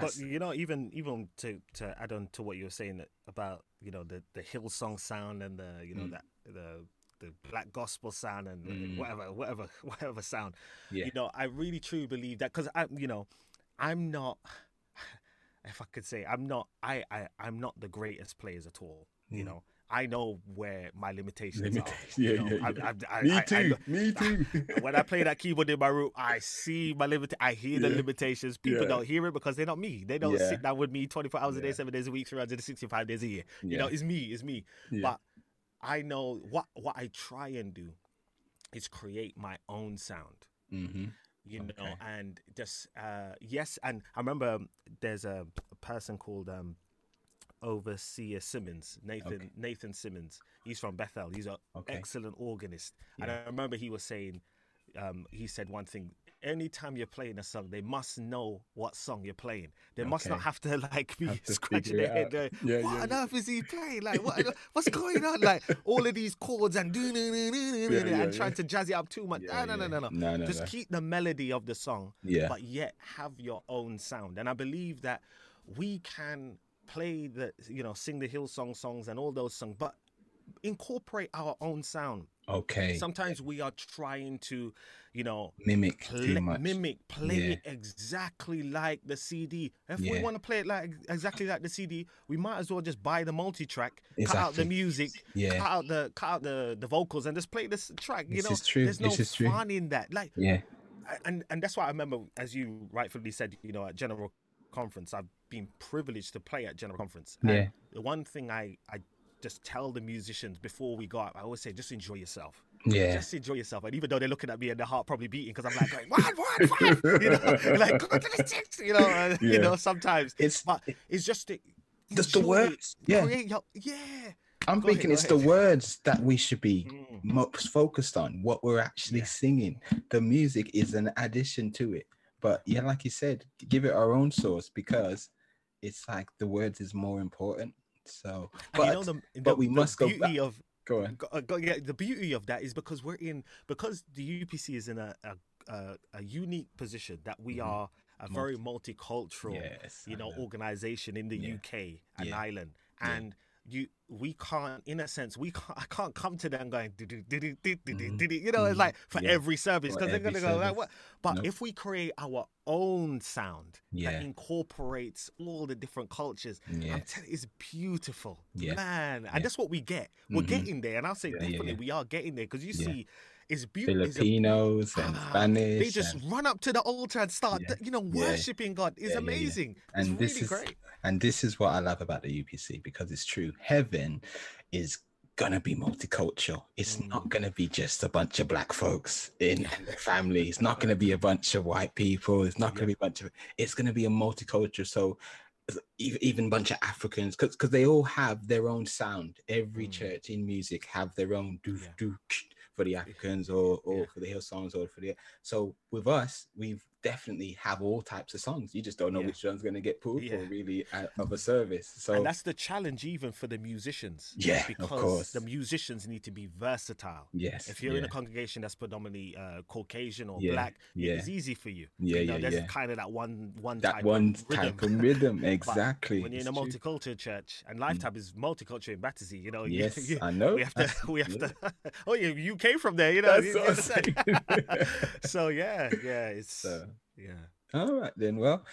But you know, even even to to add on to what you were saying about you know the the Hillsong sound and the you know Mm. that the the black gospel sound and Mm. whatever whatever whatever sound. yeah. You know, I really truly believe that because I you know I'm not. If I could say, I'm not. I I I'm not the greatest players at all. You Mm. know, I know where my limitations Limitations. are. you Yeah, know, yeah, yeah. I- I- me I- I too. me too. when I play that keyboard in my room, I see my limit. I hear the Yeah. limitations. People Yeah. don't hear it because they're not me. They don't Yeah. sit down with me 24 hours a day, seven days a week, 365 days a year. You know, it's me. It's me. But I know what what I try and do is create my own sound. hmm You know, and just uh yes, and I remember there's a, a person called um Overseer Simmons, Nathan Okay. Nathan Simmons. He's from Bethel. He's an Okay. excellent organist. And I remember he was saying, um, he said one thing. Anytime you're playing a song, they must know what song you're playing. They must not have to like be to scratching their head. Yeah, what yeah, on yeah. earth is he playing? Like, what, what's going on? Like all of these chords and do yeah, and trying to jazz it up too much. Yeah, no, no, yeah. no, no, no. No, no, Just no. keep the melody of the song Yeah. but yet have your own sound. And I believe that we can play the, you know, sing the Hillsong songs and all those songs, but incorporate our own sound. Okay. Sometimes we are trying to, you know, Mimic play, too much. mimic, play Yeah. it exactly like the CD. If we want to play it like exactly like the CD, we might as well just buy the multi-track, cut out the music, Yeah. cut out the cut out the, the vocals, and just play this track. You This know, is true. there's no This is true. fun in that. Like Yeah. and and that's why I remember, as you rightfully said, you know, at General Conference, I've been privileged to play at General Conference. And Yeah. The one thing I I just tell the musicians before we go out, I always say, just enjoy yourself. Yeah. Just enjoy yourself. And even though they're looking at me and their heart probably beating because I'm like going one, one, five, you know, like to the six, you know, uh, you know, sometimes. It's But it's just the, just the it, words. Yeah. Your, yeah. I'm Go thinking go it's the words that we should be Mm. most focused on, what we're actually Yeah. singing. The music is an addition to it. But yeah, like you said, give it our own source because it's like the words is more important. So, but, you know, the, the, but we the must go beauty back. of go on. uh, yeah, the beauty of that is because we're in because the UPC is in a a, a, a unique position that we Mhm. are a very multicultural, Yes, you know, know. organization in the Yeah. UK and Yeah. Ireland, Yeah. You we can't in a sense we can't I can't come to them going "Do, do, do, do, do, do, do, do, do," you know it's Mhm. like for Yeah. every service because they're gonna go like what but Nope. if we create our own sound Yeah. that incorporates all the different cultures I'm telling you, it's beautiful, Yeah. man, and that's what we get. We're Mhm. getting there, and I'll say Yeah, yeah, definitely yeah. we are getting there because you Yeah. see, it's beautiful. Filipinos and Ah, Spanish. They just and, run up to the altar and start, Yeah. you know, Yeah. worshiping God. It's Yeah, yeah, yeah. amazing. and it's this really is great. and this is what I love about the UPC because it's true. Heaven is gonna be multicultural. It's Mm. not gonna be just a bunch of black folks in the family. It's not gonna be a bunch of white people. It's not gonna be a bunch of. It's gonna be a multicultural. So even bunch of Africans because because they all have their own sound. Every Mm. church in music have their own do Yeah. do for the Africans or or Yeah. for the Hillsongs or for the so with us we've definitely have all types of songs. You just don't know Yeah. which one's going to get pulled Yeah. for really uh, of a service. So and that's the challenge even for the musicians. Yeah, of because course. the musicians need to be versatile. yes, If you're in a congregation that's predominantly uh, Caucasian or Yeah, black, yeah. it's easy for you. Yeah, you know, yeah, there's yeah. kind of that one one that type one of rhythm. type of rhythm, exactly. when you're in a true. Mm. multicultural church, and Life Tab is multicultural in Battersea, you know. Yes, you- I know. We have to. We have to. oh, you you came from there, you know. That's you- what I'm saying. so yeah, yeah, it's So- yeah. All right then. Well,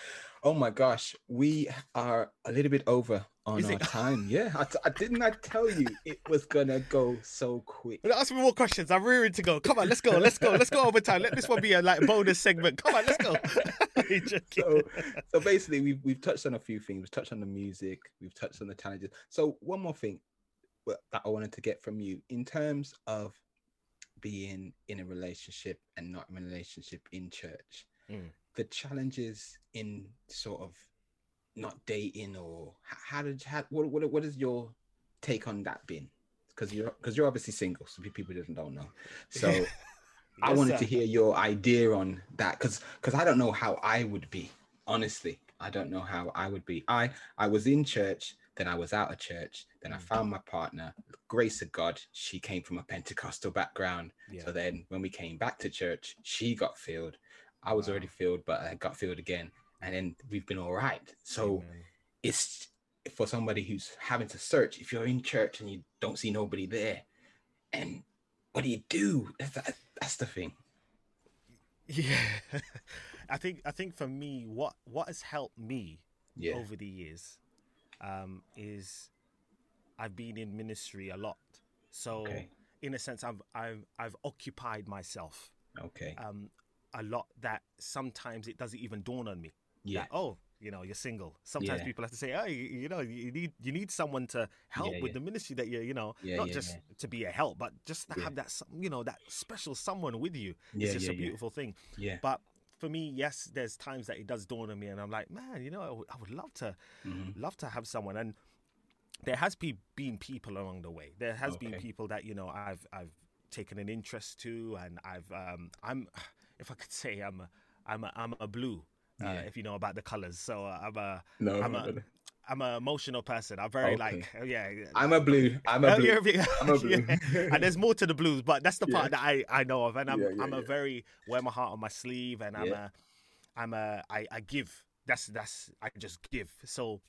oh my gosh, we are a little bit over on Is our it? time. Yeah, I, t- I didn't I tell you it was gonna go so quick. Ask me more questions. I'm rearing to go. Come on, let's go. Let's go. Let's go over time. Let this one be a like bonus segment. Come on, let's go. So, so basically, we've we've touched on a few things. We've touched on the music. We've touched on the challenges. So one more thing that I wanted to get from you in terms of being in a relationship and not in a relationship in church. Mm. The challenges in sort of not dating or how did how, what what what is your take on that been? Because you're because you're obviously single, so people just don't know. So. I wanted sir. to hear your idea on that because because I don't know how I would be. Honestly, I don't know how I would be. I I was in church, then I was out of church, then I Mm. found my partner. Grace of God, she came from a Pentecostal background. Yeah. So then when we came back to church, she got filled. I was already filled, but I got filled again, and then we've been all right. So Amen. it's for somebody who's having to search. If you're in church and you don't see nobody there, and what do you do? That's, that- that's the thing. Yeah, I think I think for me, what what has helped me Yeah. over the years um, is I've been in ministry a lot. So Okay. in a sense, I've I've I've occupied myself Okay. um, a lot that sometimes it doesn't even dawn on me. Yeah. that, oh, you know, you're single. Sometimes Yeah. people have to say, oh, you, you know, you need you need someone to help Yeah, with yeah. the ministry that you're, you know, not just to be a help, but just to have that, you know, that special someone with you. It's just a beautiful thing. Yeah. But for me, yes, there's times that it does dawn on me, and I'm like, man, you know, I would, love to, Mhm. love to have someone. And there has be, been people along the way. There has been people that you know I've I've taken an interest to, and I've um I'm, if I could say I'm a I'm a I'm a blue. Uh, Yeah. if you know about the colors, so uh, I'm a No, I'm a. I'm an emotional person. I'm very Okay. like uh, yeah. I'm a blue. I'm a Oh, blue. you're a big- I'm a blue. yeah. and there's more to the blues, but that's the Yeah. part that I, I know of, and I'm Yeah, I'm a very wear my heart on my sleeve, and I'm a I'm a I, I give. That's that's I just give. So,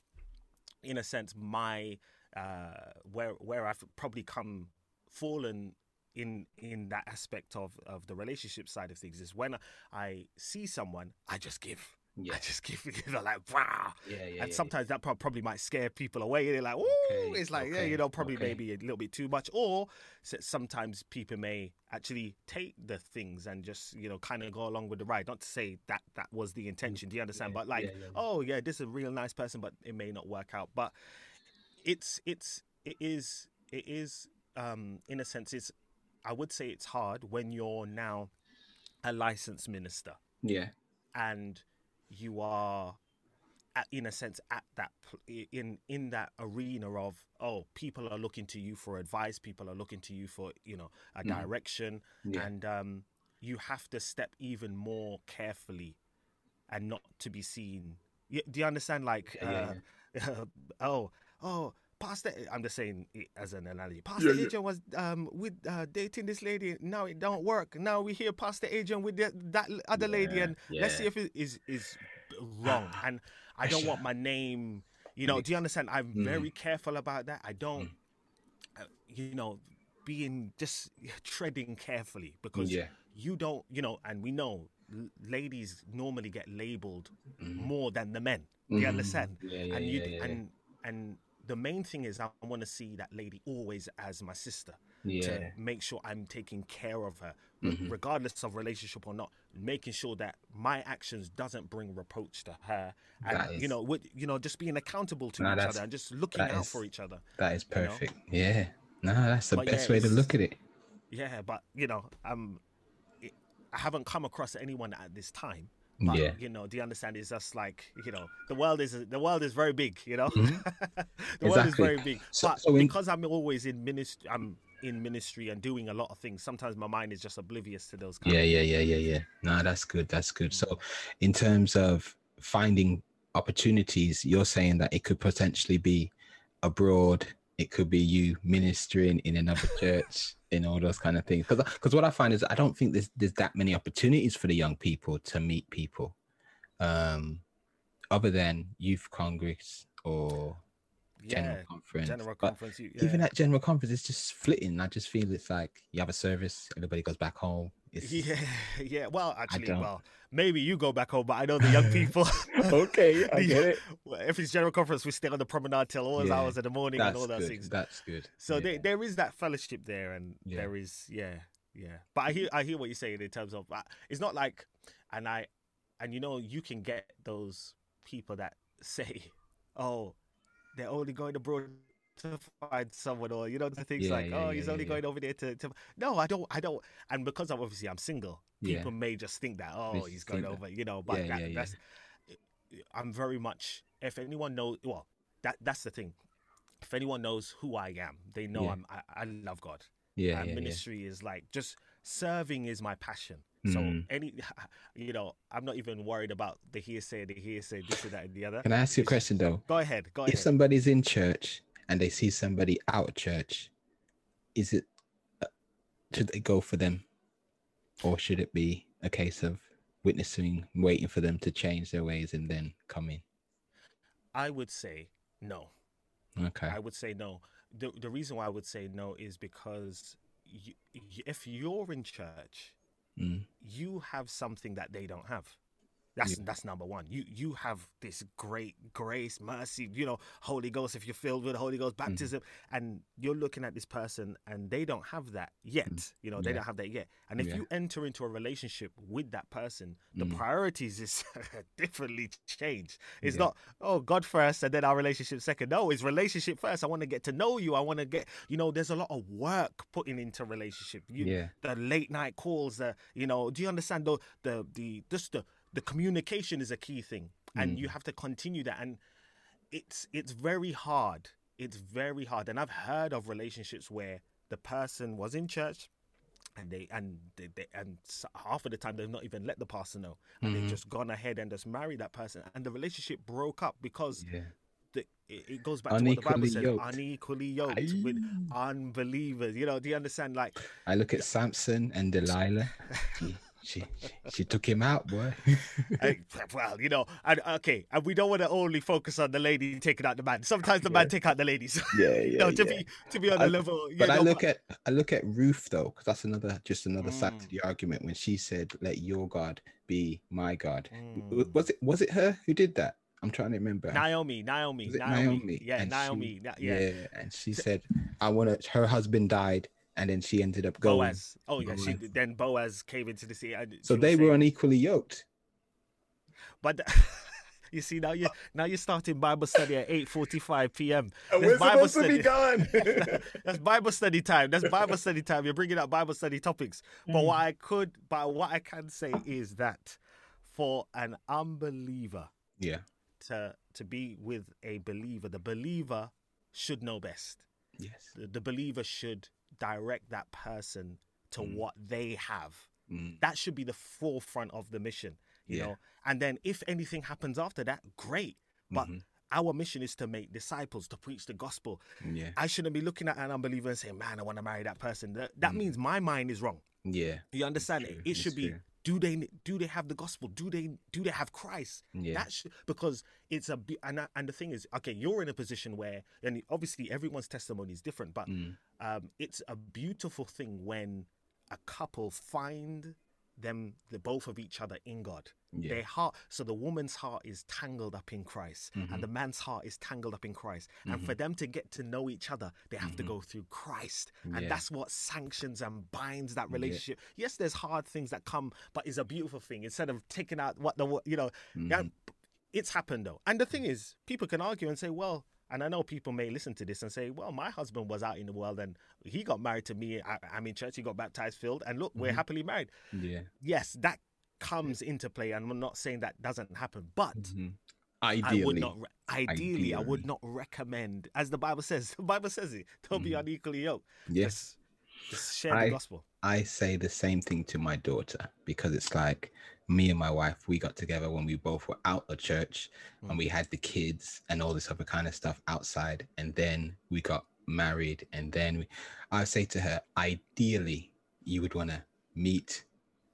in a sense, my uh, where where I've probably come fallen in in that aspect of of the relationship side of things is when I see someone, I just give. Yeah. I just give, you know, like wow. Yeah, yeah. and sometimes that probably might scare people away. They're like, "Ooh," Okay, it's like, yeah, you know, probably okay. maybe a little bit too much. Or sometimes people may actually take the things and just, you know, kind of go along with the ride. Not to say that that was the intention. Do you understand? but like, oh yeah, this is a real nice person, but it may not work out. But it's it's it is it is um in a sense it's I would say it's hard when you're now a licensed minister Yeah. and you are at, in a sense at that in in that arena of oh people are looking to you for advice people are looking to you for you know a Mhm. direction Yeah. and um you have to step even more carefully and not to be seen do you understand like Yeah, uh, oh oh Pastor, I'm just saying it as an analogy. Pastor Yeah, yeah. Adrian was um, with uh, dating this lady. Now it don't work. Now we hear Pastor Adrian with the, that other lady, Yeah, and let's see if it is is wrong. And I don't want my name. You know, do you understand? I'm Mm. very careful about that. I don't, uh, you know, being just treading carefully because Yeah. you don't, you know, and we know ladies normally get labeled Mhm. more than the men. Do you Mhm. understand? Yeah, yeah, and you yeah, yeah, yeah. and and the main thing is I want to see that lady always as my sister Yeah. to make sure I'm taking care of her, Mhm. regardless of relationship or not. Making sure that my actions doesn't bring reproach to her, and That you know, with, you know, just being accountable to No, each other and just looking out is- for each other. That is you know? perfect. Yeah. No, that's the But best yeah, way to look at it. Yeah, but you know, um, it, I haven't come across anyone at this time But Yeah. you know, the understand is just like you know, the world is the world is very big. You know, Mhm. the world is very big. So- but so in- because I'm always in ministry, I'm in ministry and doing a lot of things. Sometimes my mind is just oblivious to those. Yeah, yeah, yeah, yeah, yeah. No, that's good. That's good. So, in terms of finding opportunities, you're saying that it could potentially be abroad. It could be you ministering in another church, and all those kind of things. Because, because what I find is I don't think there's there's that many opportunities for the young people to meet people, um, other than youth congress or general yeah, conference. general conference. You, even at general conference, it's just flitting. I just feel it's like you have a service, everybody goes back home. It's, Yeah, yeah. Well, actually, well, maybe you go back home, but I know the young people. okay, I the- get it. well, if it's general conference, we stay on the promenade till all those Yeah, hours of the morning and all those things. That's good. So yeah. there, there is that fellowship there, and Yeah. there is, yeah, yeah. But I hear, I hear what you're saying in terms of uh, it's not like, and I, and you know, you can get those people that say, oh, they're only going abroad to find someone, or you know, the things Yeah, like, yeah, oh, yeah, he's only going over there to, to. No, I don't, I don't, and because I'm obviously I'm single, people may just think that, oh, he's going that. over, you know. But that, that's, I'm very much. If anyone knows, well, that that's the thing. If anyone knows who I am, they know. I'm. I, I love God yeah, and yeah, yeah. ministry is like just serving is my passion. So Mm. any, you know, I'm not even worried about the hearsay, the hearsay, this and that and the other. Can I ask you a question though? Go ahead, go If ahead. somebody's in church and they see somebody out of church, is it uh, should they go for them, or should it be a case of witnessing, waiting for them to change their ways and then come in? I would say no. Okay. I would say no. The the reason why I would say no is because you, if you're in church, Mm. you have something that they don't have. That's Yeah. that's number one. You you have this great grace, mercy, you know, Holy Ghost. If you're filled with the Holy Ghost, Mm-hmm. baptism, and you're looking at this person and they don't have that yet. You know, they Mm. Yeah. don't have that yet. And if Yeah. you enter into a relationship with that person, the Mm. priorities is differently changed. It's not oh God first and then our relationship second. No, it's relationship first. I want to get to know you. I want to get you know. There's a lot of work putting into relationship. You, Yeah. the late night calls the you know do you understand the the the just the the communication is a key thing and mm. you have to continue that and it's it's very hard it's very hard and i've heard of relationships where the person was in church and they and they, they and half of the time they've not even let the pastor know and they've mm-hmm. just gone ahead and just married that person and the relationship broke up because Yeah. the, it, it goes back to what the Bible says yoked. unequally yoked with unbelievers. You know, do you understand? Like, I look at Samson and Delilah. She, she, she, she took him out, boy. I- well, you know, and okay, and we don't want to only focus on the lady taking out the man. Sometimes the man take out the ladies. yeah, yeah. know, to be to be on the I- level. But yeah, I no, look at I look at Ruth though, because that's another just another side to Mm. the argument when she said, "Let your God be my God." Mm. Was it was it her who did that? I'm trying to remember. Naomi, Naomi, it Naomi, yeah, And she- Naomi, Na- yeah. and she said, "I want to." Her husband died, and then she ended up going. Boaz. Oh yeah, she then Boaz came into the sea. And So they were saying- unequally yoked. But you see now you now you're starting Bible study at eight forty five p.m. And There's we're Bible supposed to be gone. That's Bible study time. That's Bible study time. You're bringing up Bible study topics. But mm. what I could, but what I can say is that for an unbeliever yeah, to to be with a believer, the believer should know best. yes, The, the believer should direct that person to what they have. Mm. That should be the forefront of the mission, you Yeah. know. And then if anything happens after that, great. But Mhm. our mission is to make disciples, to preach the gospel. yeah, I shouldn't be looking at an unbeliever and saying, "Man, I want to marry that person." That, Mm. that means my mind is wrong. yeah, You understand? It, it should be: true. Do they do they have the gospel? Do they do they have Christ? Yeah. That sh- because it's a and I- and the thing is, okay, you're in a position where, and obviously everyone's testimony is different, but Mm. um, it's a beautiful thing when a couple find them the both of each other in God. Yeah. Their heart so the woman's heart is tangled up in Christ Mm-hmm. and the man's heart is tangled up in Christ. And for them to get to know each other, they have to go through Christ. And Mm-hmm. Yeah. that's what sanctions and binds that relationship. Yes, there's hard things that come, but it's a beautiful thing. Instead of taking out what the you know, yeah, Mm-hmm. it's happened though. And the thing is, people can argue and say, well, and I know people may listen to this and say, well, my husband was out in the world and he got married to me. I, I'm in church, he got baptized, filled, and look, Mm-hmm. we're happily married. yeah, Yes, that comes into play, and I'm not saying that doesn't happen, but Mhm. I Ideally, would not. Re- ideally, I would not recommend, as the Bible says. The Bible says it. Don't be Mhm. unequally yoked. yes. Just, just share I- the gospel. I say the same thing to my daughter because it's like me and my wife, we got together when we both were out of church and Mm. we had the kids and all this other kind of stuff outside. And then we got married. And then we, I say to her, ideally, you would want to meet,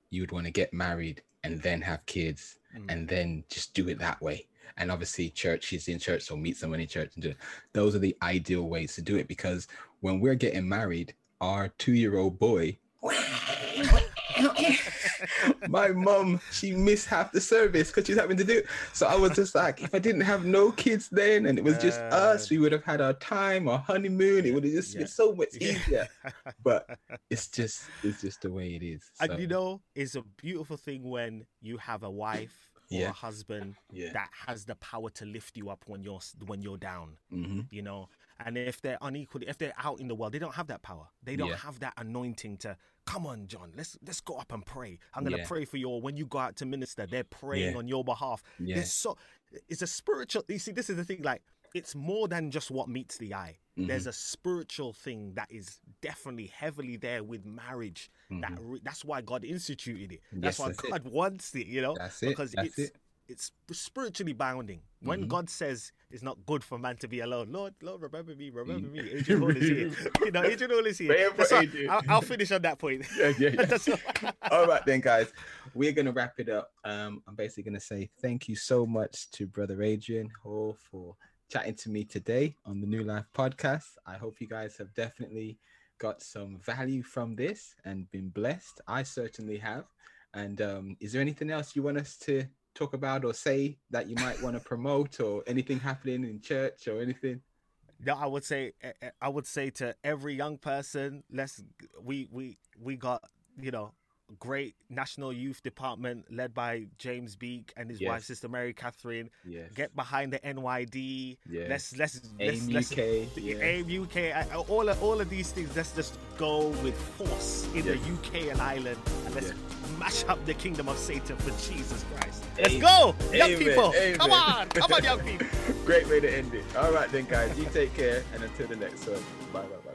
you would want to get married and then have kids Mm. and then just do it that way. And obviously, church is in church, so meet someone in church and do it. Those are the ideal ways to do it because when we're getting married, our two year old boy, my mum, she missed half the service because she's having to do it. So I was just like, if I didn't have no kids then and it was just us, Uh, we would have had our time, our honeymoon. It would have just Yeah. been so much Yeah. easier. But it's just, it's just the way it is. And you know, it's a beautiful thing when you have a wife or Yeah. a husband yeah. that has the power to lift you up when you're when you're down. hmm You know, and if they're unequally, if they're out in the world, they don't have that power. They don't Yeah. have that anointing to come on, John. Let's let's go up and pray. I'm gonna Yeah. pray for you. Or when you go out to minister, they're praying Yeah. on your behalf. Yeah. So it's a spiritual. You see, this is the thing. Like it's more than just what meets the eye. Mm-hmm. There's a spiritual thing that is definitely heavily there with marriage. That re- that's why God instituted it. That's Mm-hmm. Yes, why that's it. God wants it. You know, That's it, because that's it's it. It's spiritually bounding. When Mhm. God says it's not good for man to be alone, Lord, Lord, remember me, remember me. Adrian Hall is here. you know, Adrian Hall is here. I'll, I'll finish on that point. Yeah, yeah, yeah. All right, then, guys, we're gonna wrap it up. Um, I'm basically gonna say thank you so much to Brother Adrian Hall for chatting to me today on the New Life podcast. I hope you guys have definitely got some value from this and been blessed. I certainly have. And um, is there anything else you want us to talk about or say that you might want to promote or anything happening in church or anything? No, I would say eh, eh, I would say to every young person, let's we we we got you know great national youth department led by James Beek and his wife sister Mary Catherine. Yes. Get behind the NYD. Yes. Let's let's AIM let's, UK, let's yeah. AIM UK. All of, all of these things. Let's just go with force in Yes. the UK and Ireland, and let's Yes. mash up the kingdom of Satan for Jesus Christ. Let's Amen. go, young Amen. people. Come on, come on, young people. Great way to end it. All right, then, guys, you take care. And until the next one, bye. bye.